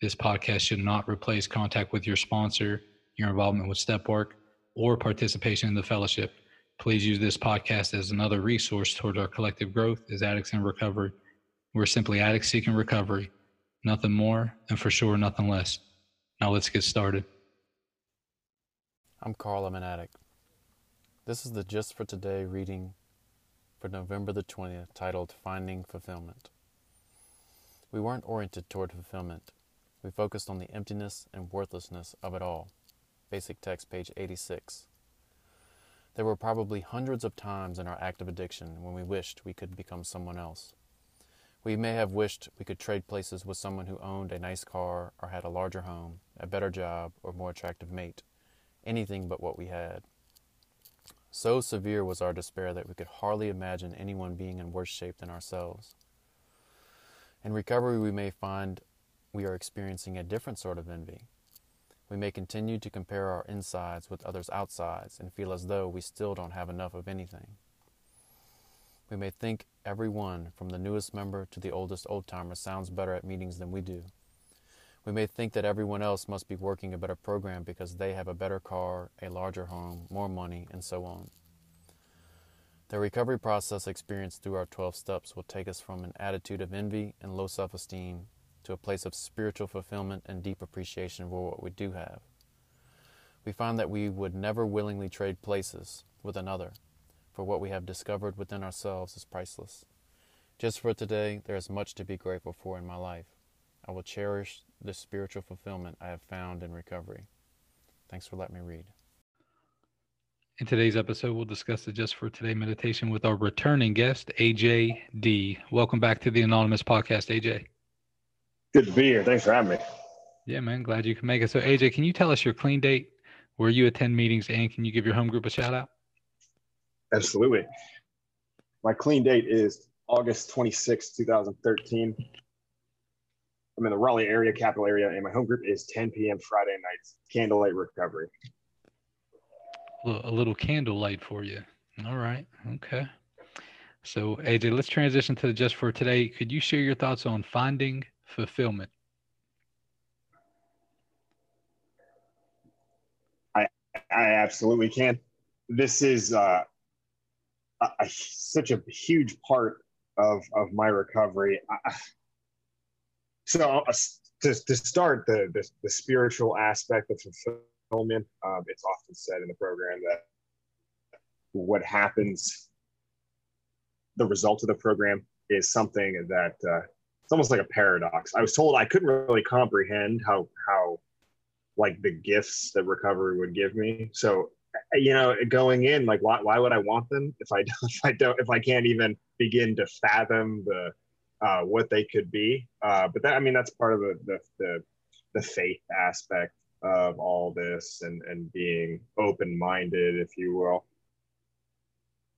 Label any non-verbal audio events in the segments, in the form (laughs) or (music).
This podcast should not replace contact with your sponsor, your involvement with step work, or participation in the fellowship. Please use this podcast as another resource toward our collective growth as addicts in recovery. We're simply addicts seeking recovery, nothing more, and for sure, nothing less. Now let's get started. I'm Carl, I'm an addict. This is the Just for Today reading for November the 20th titled Finding Fulfillment. We weren't oriented toward fulfillment. We focused on the emptiness and worthlessness of it all. Basic text, page 86. There were probably hundreds of times in our active addiction when we wished we could become someone else. We may have wished we could trade places with someone who owned a nice car or had a larger home, a better job, or more attractive mate. Anything but what we had. So severe was our despair that we could hardly imagine anyone being in worse shape than ourselves. In recovery, we may find we are experiencing a different sort of envy. We may continue to compare our insides with others' outsides and feel as though we still don't have enough of anything. We may think everyone, from the newest member to the oldest old timer, sounds better at meetings than we do. We may think that everyone else must be working a better program because they have a better car, a larger home, more money, and so on. The recovery process experienced through our 12 steps will take us from an attitude of envy and low self esteem to a place of spiritual fulfillment and deep appreciation for what we do have. We find that we would never willingly trade places with another, for what we have discovered within ourselves is priceless. Just for today, there is much to be grateful for in my life. I will cherish the spiritual fulfillment I have found in recovery. Thanks for letting me read. In today's episode, we'll discuss the Just for Today meditation with our returning guest, AJ D. Welcome back to the Anonymous Podcast, AJ. Good to be here. Thanks for having me. Yeah, man. Glad you can make it. So, AJ, can you tell us your clean date, where you attend meetings, and can you give your home group a shout out? Absolutely. My clean date is August 26, 2013. I'm in the Raleigh area, capital area, and my home group is 10 p.m. Friday nights, candlelight recovery. A little candlelight for you. All right. Okay. So, AJ, let's transition to the just for today. Could you share your thoughts on finding fulfillment? I I absolutely can't. This is uh, a, a, such a huge part of of my recovery. I, so uh, to, to start the, the, the spiritual aspect of fulfillment, um, it's often said in the program that what happens, the result of the program is something that uh, it's almost like a paradox. I was told I couldn't really comprehend how how like the gifts that recovery would give me. So you know, going in, like why why would I want them if I (laughs) don't if I don't if I can't even begin to fathom the uh, what they could be? Uh, but that I mean that's part of the the the, the faith aspect of all this and and being open minded, if you will.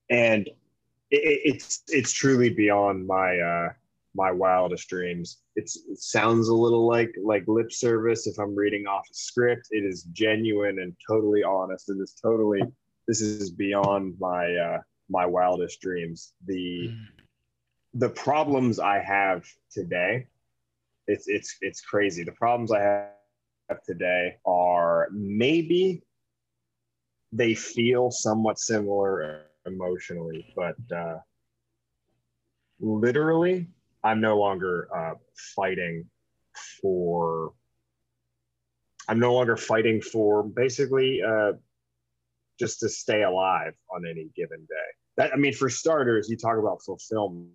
And it, it's it's truly beyond my uh, my wildest dreams. It's, it sounds a little like like lip service if I'm reading off a script. It is genuine and totally honest. And It is totally this is beyond my uh, my wildest dreams. The mm. the problems I have today, it's it's it's crazy. The problems I have today are maybe they feel somewhat similar emotionally, but uh, literally I'm no longer uh, fighting for. I'm no longer fighting for basically uh, just to stay alive on any given day. That I mean, for starters, you talk about fulfillment.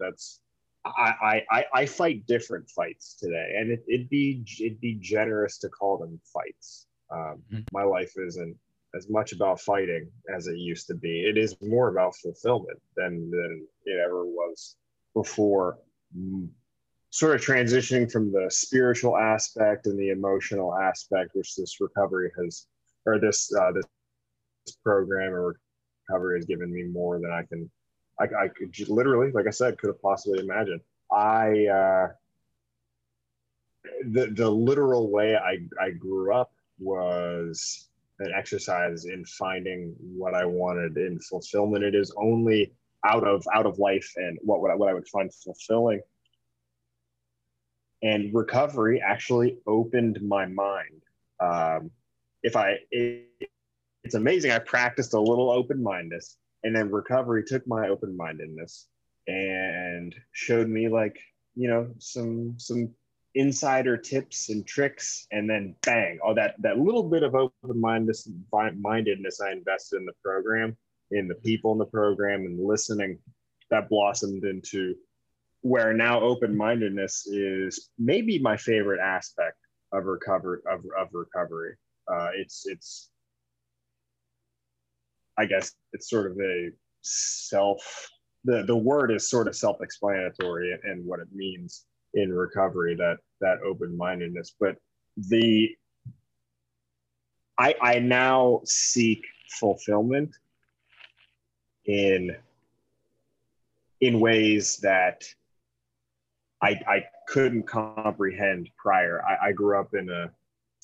That's I, I, I fight different fights today, and it, would be it'd be generous to call them fights. Um, mm-hmm. My life isn't as much about fighting as it used to be. It is more about fulfillment than than it ever was before sort of transitioning from the spiritual aspect and the emotional aspect, which this recovery has, or this uh, this program or recovery has given me more than I can, I, I could literally, like I said, could have possibly imagined. I, uh, the the literal way I I grew up was an exercise in finding what I wanted in fulfillment. It is only out of out of life and what what I, what I would find fulfilling and recovery actually opened my mind. Um, if I, it, it's amazing. I practiced a little open mindedness, and then recovery took my open mindedness and showed me like you know some some insider tips and tricks, and then bang! all that that little bit of open mindedness mindedness I invested in the program, in the people in the program, and listening that blossomed into where now open-mindedness is maybe my favorite aspect of recovery of, of recovery. Uh, it's it's i guess it's sort of a self the the word is sort of self-explanatory and what it means in recovery that that open-mindedness. But the i i now seek fulfillment in in ways that I, I couldn't comprehend prior. I, I grew up in a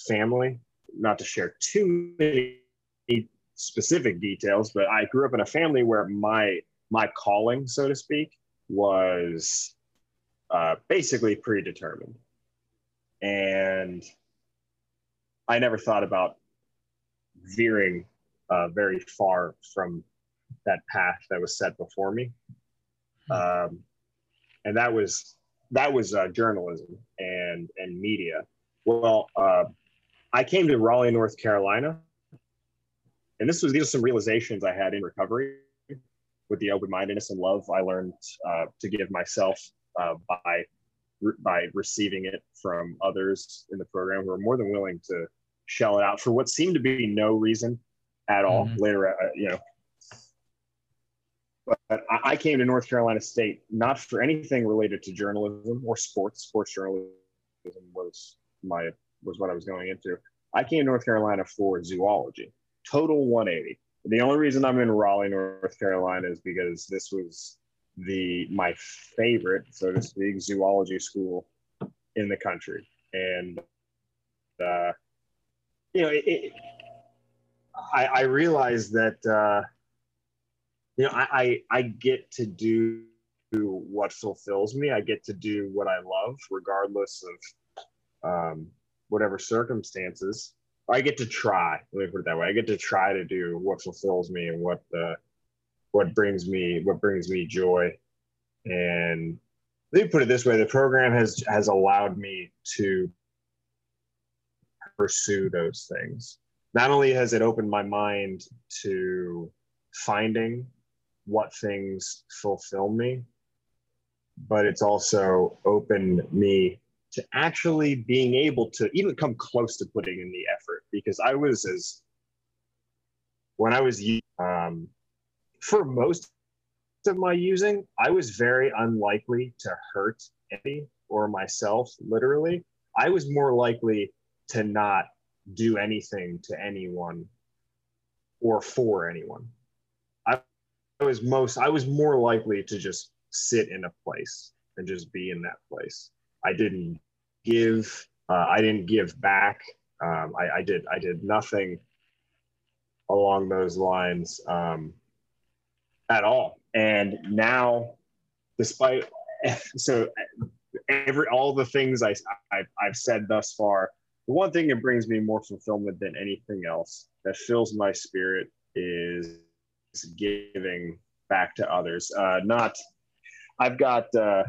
family, not to share too many specific details, but I grew up in a family where my my calling, so to speak, was uh, basically predetermined, and I never thought about veering uh, very far from that path that was set before me, hmm. um, and that was that was uh, journalism and and media. Well, uh, I came to Raleigh, North Carolina, and this was these are some realizations I had in recovery with the open mindedness and love I learned uh, to give myself uh, by by receiving it from others in the program who are more than willing to shell it out for what seemed to be no reason at all. Mm-hmm. Later, uh, you know, but I came to North Carolina State not for anything related to journalism or sports. Sports journalism was my was what I was going into. I came to North Carolina for zoology, total 180. The only reason I'm in Raleigh, North Carolina, is because this was the my favorite, so to speak, zoology school in the country, and uh, you know, it, it, I, I realized that. Uh, you know, I, I, I get to do what fulfills me. I get to do what I love, regardless of um, whatever circumstances. I get to try. Let me put it that way. I get to try to do what fulfills me and what the what brings me what brings me joy. And let me put it this way: the program has has allowed me to pursue those things. Not only has it opened my mind to finding what things fulfill me, but it's also opened me to actually being able to even come close to putting in the effort because I was as when I was um, for most of my using, I was very unlikely to hurt any or myself. Literally, I was more likely to not do anything to anyone or for anyone. I was most I was more likely to just sit in a place and just be in that place. I didn't give. Uh, I didn't give back. Um, I, I, did. I did nothing along those lines um, at all. And now, despite (laughs) so every all the things I, I I've said thus far, the one thing that brings me more fulfillment than anything else that fills my spirit is giving back to others. Uh, not, I've got, uh,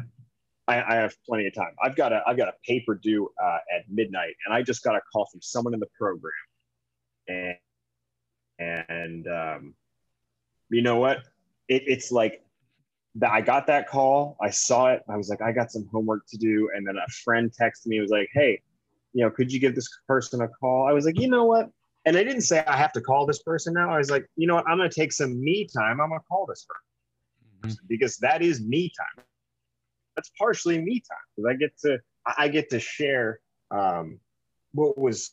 I, I, have plenty of time. I've got a, I've got a paper due uh, at midnight, and I just got a call from someone in the program, and and um, you know what? It, it's like that. I got that call. I saw it. I was like, I got some homework to do, and then a friend texted me. Was like, Hey, you know, could you give this person a call? I was like, you know what? And I didn't say I have to call this person now. I was like, you know what? I'm going to take some me time. I'm going to call this person mm-hmm. because that is me time. that's partially me time because I get to I get to share um, what was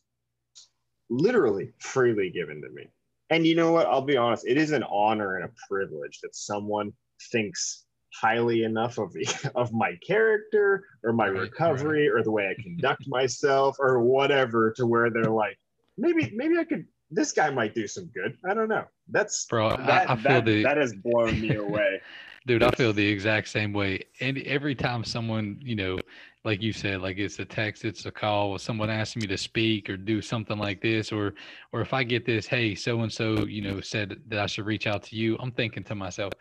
literally freely given to me. And you know what? I'll be honest, it is an honor and a privilege that someone thinks highly enough of the, (laughs) of my character or my right, recovery right. or the way I conduct (laughs) myself or whatever to where they're like, maybe maybe I could this guy might do some good. I don't know. That's bro. That, I, I feel that, the that has blown me away. (laughs) Dude, I feel the exact same way. And every time someone, you know, like you said, like it's a text, it's a call, or someone asks me to speak or do something like this, or or if I get this, hey, so and so, you know, said that I should reach out to you, I'm thinking to myself,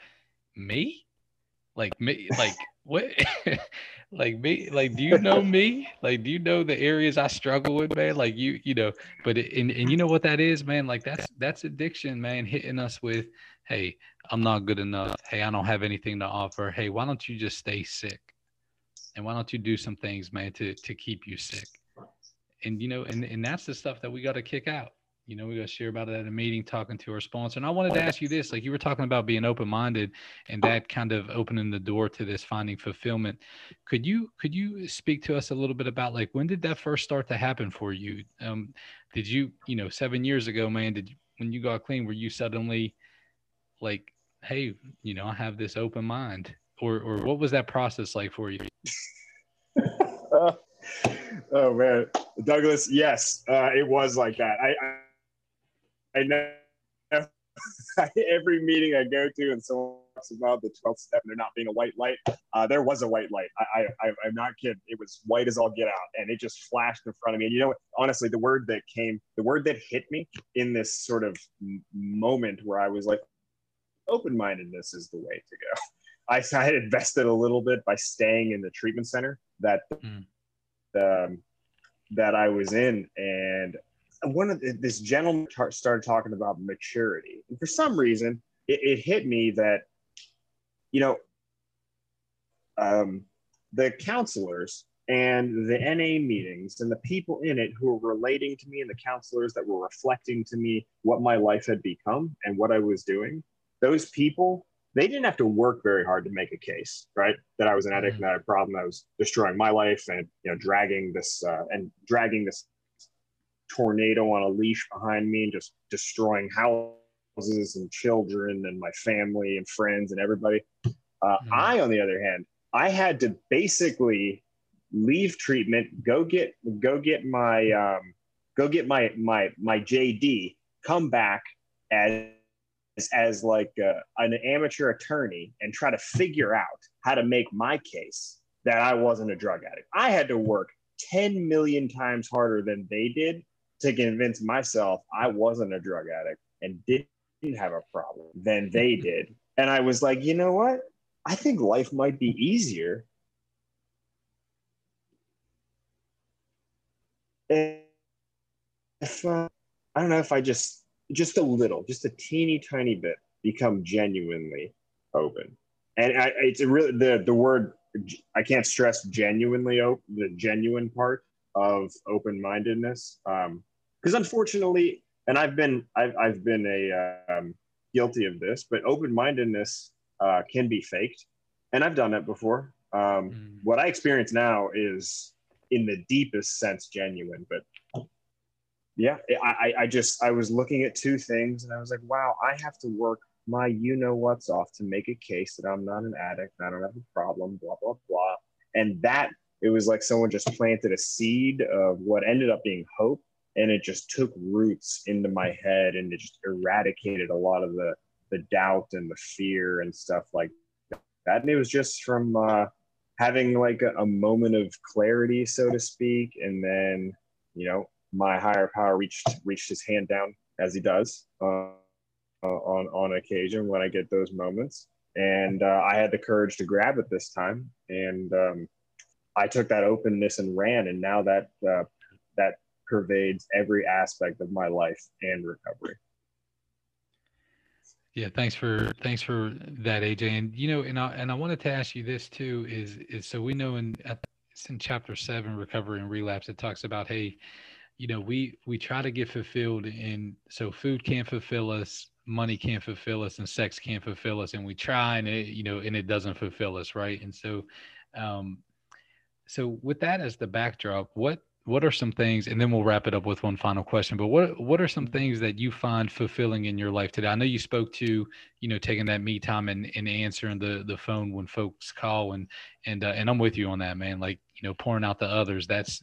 me? Like me like what? (laughs) Like me like do you know (laughs) me? Like do you know the areas i struggle with man? Like you you know but it, and, and you know what that is man? Like that's that's addiction man hitting us with hey i'm not good enough. Hey i don't have anything to offer. Hey why don't you just stay sick? And why don't you do some things man to to keep you sick? And you know and, and that's the stuff that we got to kick out you know, we got to share about it at a meeting, talking to our sponsor. And I wanted to ask you this, like you were talking about being open-minded and that kind of opening the door to this finding fulfillment. Could you, could you speak to us a little bit about like, when did that first start to happen for you? Um, did you, you know, seven years ago, man, did you, when you got clean, were you suddenly like, Hey, you know, I have this open mind or, or what was that process like for you? (laughs) oh man, Douglas. Yes, uh, it was like that. I, I I know (laughs) every meeting I go to and someone talks about the 12th step and there not being a white light. Uh, there was a white light. I, I, I, am not kidding. It was white as all get out and it just flashed in front of me. And you know what? Honestly, the word that came, the word that hit me in this sort of moment where I was like, open mindedness is the way to go. (laughs) I, I had invested a little bit by staying in the treatment center that, mm. um, that I was in. And one of the, this gentleman tar- started talking about maturity, and for some reason, it, it hit me that, you know, um, the counselors and the NA meetings and the people in it who were relating to me and the counselors that were reflecting to me what my life had become and what I was doing, those people, they didn't have to work very hard to make a case, right? That I was an addict mm-hmm. and that I had a problem, that was destroying my life and you know dragging this uh, and dragging this tornado on a leash behind me and just destroying houses and children and my family and friends and everybody. Uh, mm-hmm. I, on the other hand, I had to basically leave treatment, go get go get my um, go get my my my JD, come back as as like uh, an amateur attorney and try to figure out how to make my case that I wasn't a drug addict. I had to work 10 million times harder than they did to convince myself I wasn't a drug addict and didn't have a problem than they (laughs) did. And I was like, you know what? I think life might be easier. If uh, I don't know if I just just a little, just a teeny tiny bit, become genuinely open, and I, it's a really the the word I can't stress genuinely open the genuine part of open mindedness. Um, because unfortunately, and I've been I've, I've been a um, guilty of this, but open mindedness uh, can be faked, and I've done that before. Um, mm. What I experience now is, in the deepest sense, genuine. But yeah, I, I just I was looking at two things, and I was like, wow, I have to work my you know what's off to make a case that I'm not an addict, I don't have a problem, blah blah blah, and that it was like someone just planted a seed of what ended up being hope and it just took roots into my head and it just eradicated a lot of the the doubt and the fear and stuff like that. And it was just from uh, having like a, a, moment of clarity so to speak and then you know my higher power reached reached his hand down as he does uh, on on occasion when i get those moments. And uh, i had the courage to grab it this time and um, i took that openness and ran and now that uh, that pervades every aspect of my life and recovery. Yeah, thanks for thanks for that, AJ. And you know, and I and I wanted to ask you this too is is so we know in it's in chapter seven, recovery and relapse, it talks about hey, you know, we we try to get fulfilled, and so food can't fulfill us, money can't fulfill us, and sex can't fulfill us, and we try, and it you know, and it doesn't fulfill us, right? And so Um, so with that as the backdrop, what what are some things and then we'll wrap it up with one final question but what what are some mm-hmm. things that you find fulfilling in your life today i know you spoke to you know taking that me time and, and answering the the phone when folks call and and uh, and i'm with you on that man like you know pouring out the others that's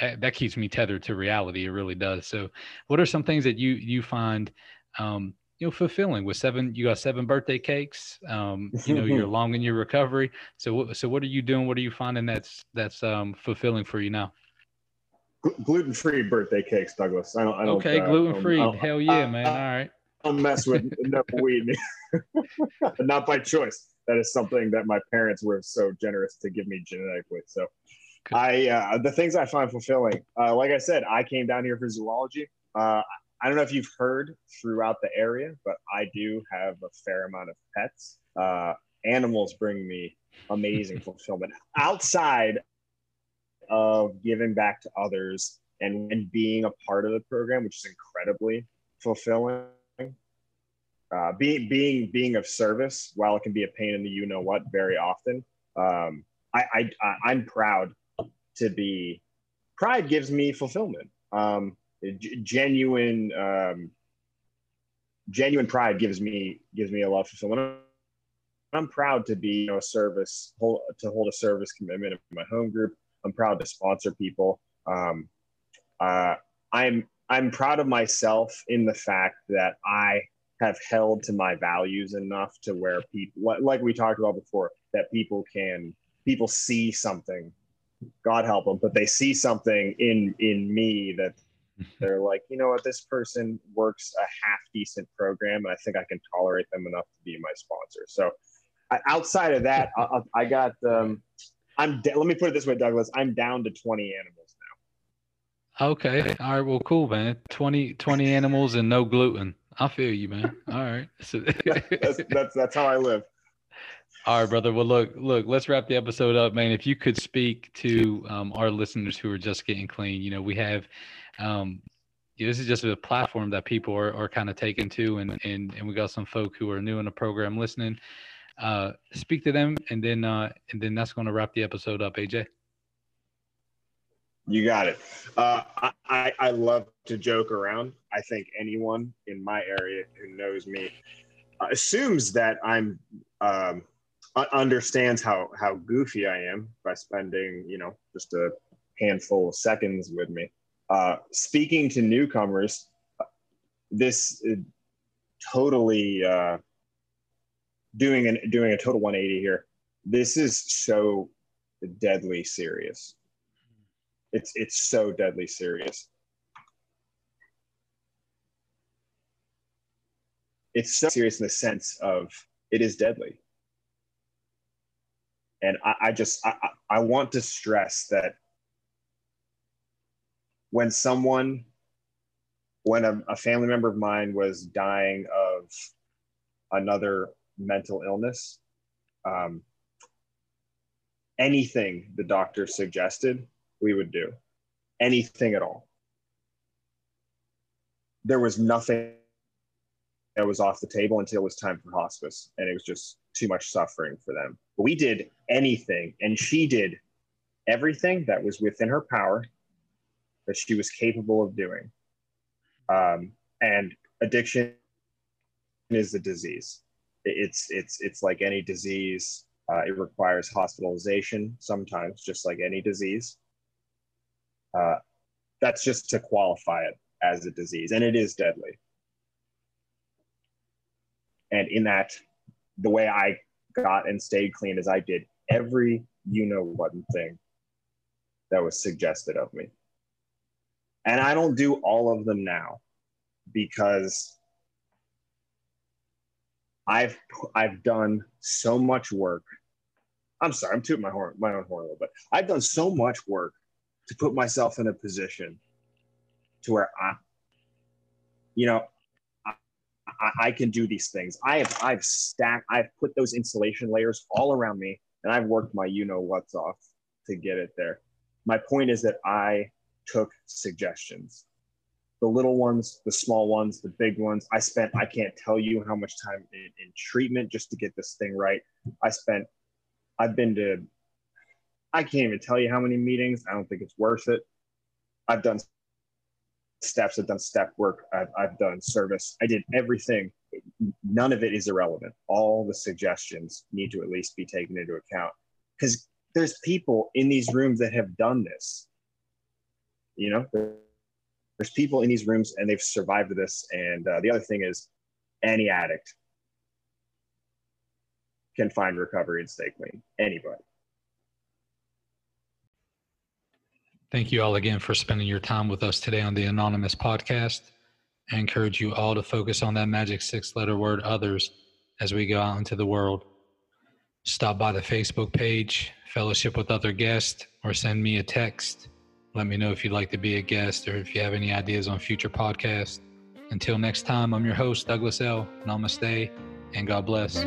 that, that keeps me tethered to reality it really does so what are some things that you you find um you know fulfilling with seven you got seven birthday cakes um you know you're (laughs) long in your recovery so so what are you doing what are you finding that's that's um fulfilling for you now gluten free birthday cakes, Douglas. I don't. I don't okay, uh, gluten free. Hell yeah, man. All right. I don't mess with (laughs) enough weed, (laughs) not by choice. That is something that my parents were so generous to give me genetically. So, I uh, the things I find fulfilling. Uh, like I said, I came down here for zoology. Uh, I don't know if you've heard throughout the area, but I do have a fair amount of pets. Uh, animals bring me amazing (laughs) fulfillment outside of giving back to others and, and being a part of the program, which is incredibly fulfilling. Uh, being being being of service, while it can be a pain in the you know what very often, um, I, I I'm proud to be. Pride gives me fulfillment. Um, g- genuine um, genuine pride gives me gives me a lot of fulfillment. I'm proud to be you know, a service hold, to hold a service commitment in my home group. I'm proud to sponsor people. Um, uh, I'm I'm proud of myself in the fact that I have held to my values enough to where people, like we talked about before, that people can people see something. God help them, but they see something in in me that they're like, you know what, this person works a half decent program, and I think I can tolerate them enough to be my sponsor. So, outside of that, I, I got um, I'm de- let me put it this way, Douglas. I'm down to 20 animals now. Okay. All right. Well, cool, man. 20, 20 animals and no gluten. I feel you, man. All right. (laughs) So that's, that's that's how I live. All right, brother. Well, look, look. Let's wrap the episode up, man. If you could speak to um, our listeners who are just getting clean, you know, we have. Um, this is just a platform that people are, are kind of taking to, and, and and we got some folk who are new in the program listening uh, speak to them, and then uh, and then that's going to wrap the episode up. AJ. You got it. Uh, I, I love to joke around. I think anyone in my area who knows me uh, assumes that I'm um, understands how how goofy I am by spending you know just a handful of seconds with me. Uh, speaking to newcomers, this uh, totally uh, doing an doing a total 180 here. This is so deadly serious. It's it's so deadly serious. It's so serious in the sense of it is deadly. And I, I just I, I want to stress that when someone when a, a family member of mine was dying of another mental illness. Um, anything the doctor suggested, we would do. Anything at all. There was nothing that was off the table until it was time for hospice, and it was just too much suffering for them. We did anything, and she did everything that was within her power that she was capable of doing. Um, and addiction is a disease it's it's it's like any disease. Uh, it requires hospitalization sometimes, just like any disease. Uh, that's just to qualify it as a disease, and it is deadly. And in that, the way I got and stayed clean is I did every you know what thing that was suggested of me. And I don't do all of them now because I've I've done so much work. I'm sorry, I'm tooting my horn, my own horn a little bit. I've done so much work to put myself in a position to where I, you know, I, I, can do these things. I have I've stacked, I've put those insulation layers all around me, and I've worked my you know what's off to get it there. My point is that I took suggestions the little ones, the small ones, the big ones. I spent, I can't tell you how much time in, in treatment just to get this thing right. I spent, I've been to I can't even tell you how many meetings. I don't think it's worth it. I've done steps, I've done step work, I've, I've done service. I did everything. None of it is irrelevant. All the suggestions need to at least be taken into account because there's people in these rooms that have done this. You know, there's people in these rooms and they've survived this. And uh, the other thing is, any addict can find recovery and stay clean. Anybody. Thank you all again for spending your time with us today on the Anonymous podcast. I encourage you all to focus on that magic six letter word others as we go out into the world. Stop by the Facebook page, fellowship with other guests, or send me a text. Let me know if you'd like to be a guest or if you have any ideas on future podcasts. Until next time, I'm your host, Douglas L. Namaste, and God bless.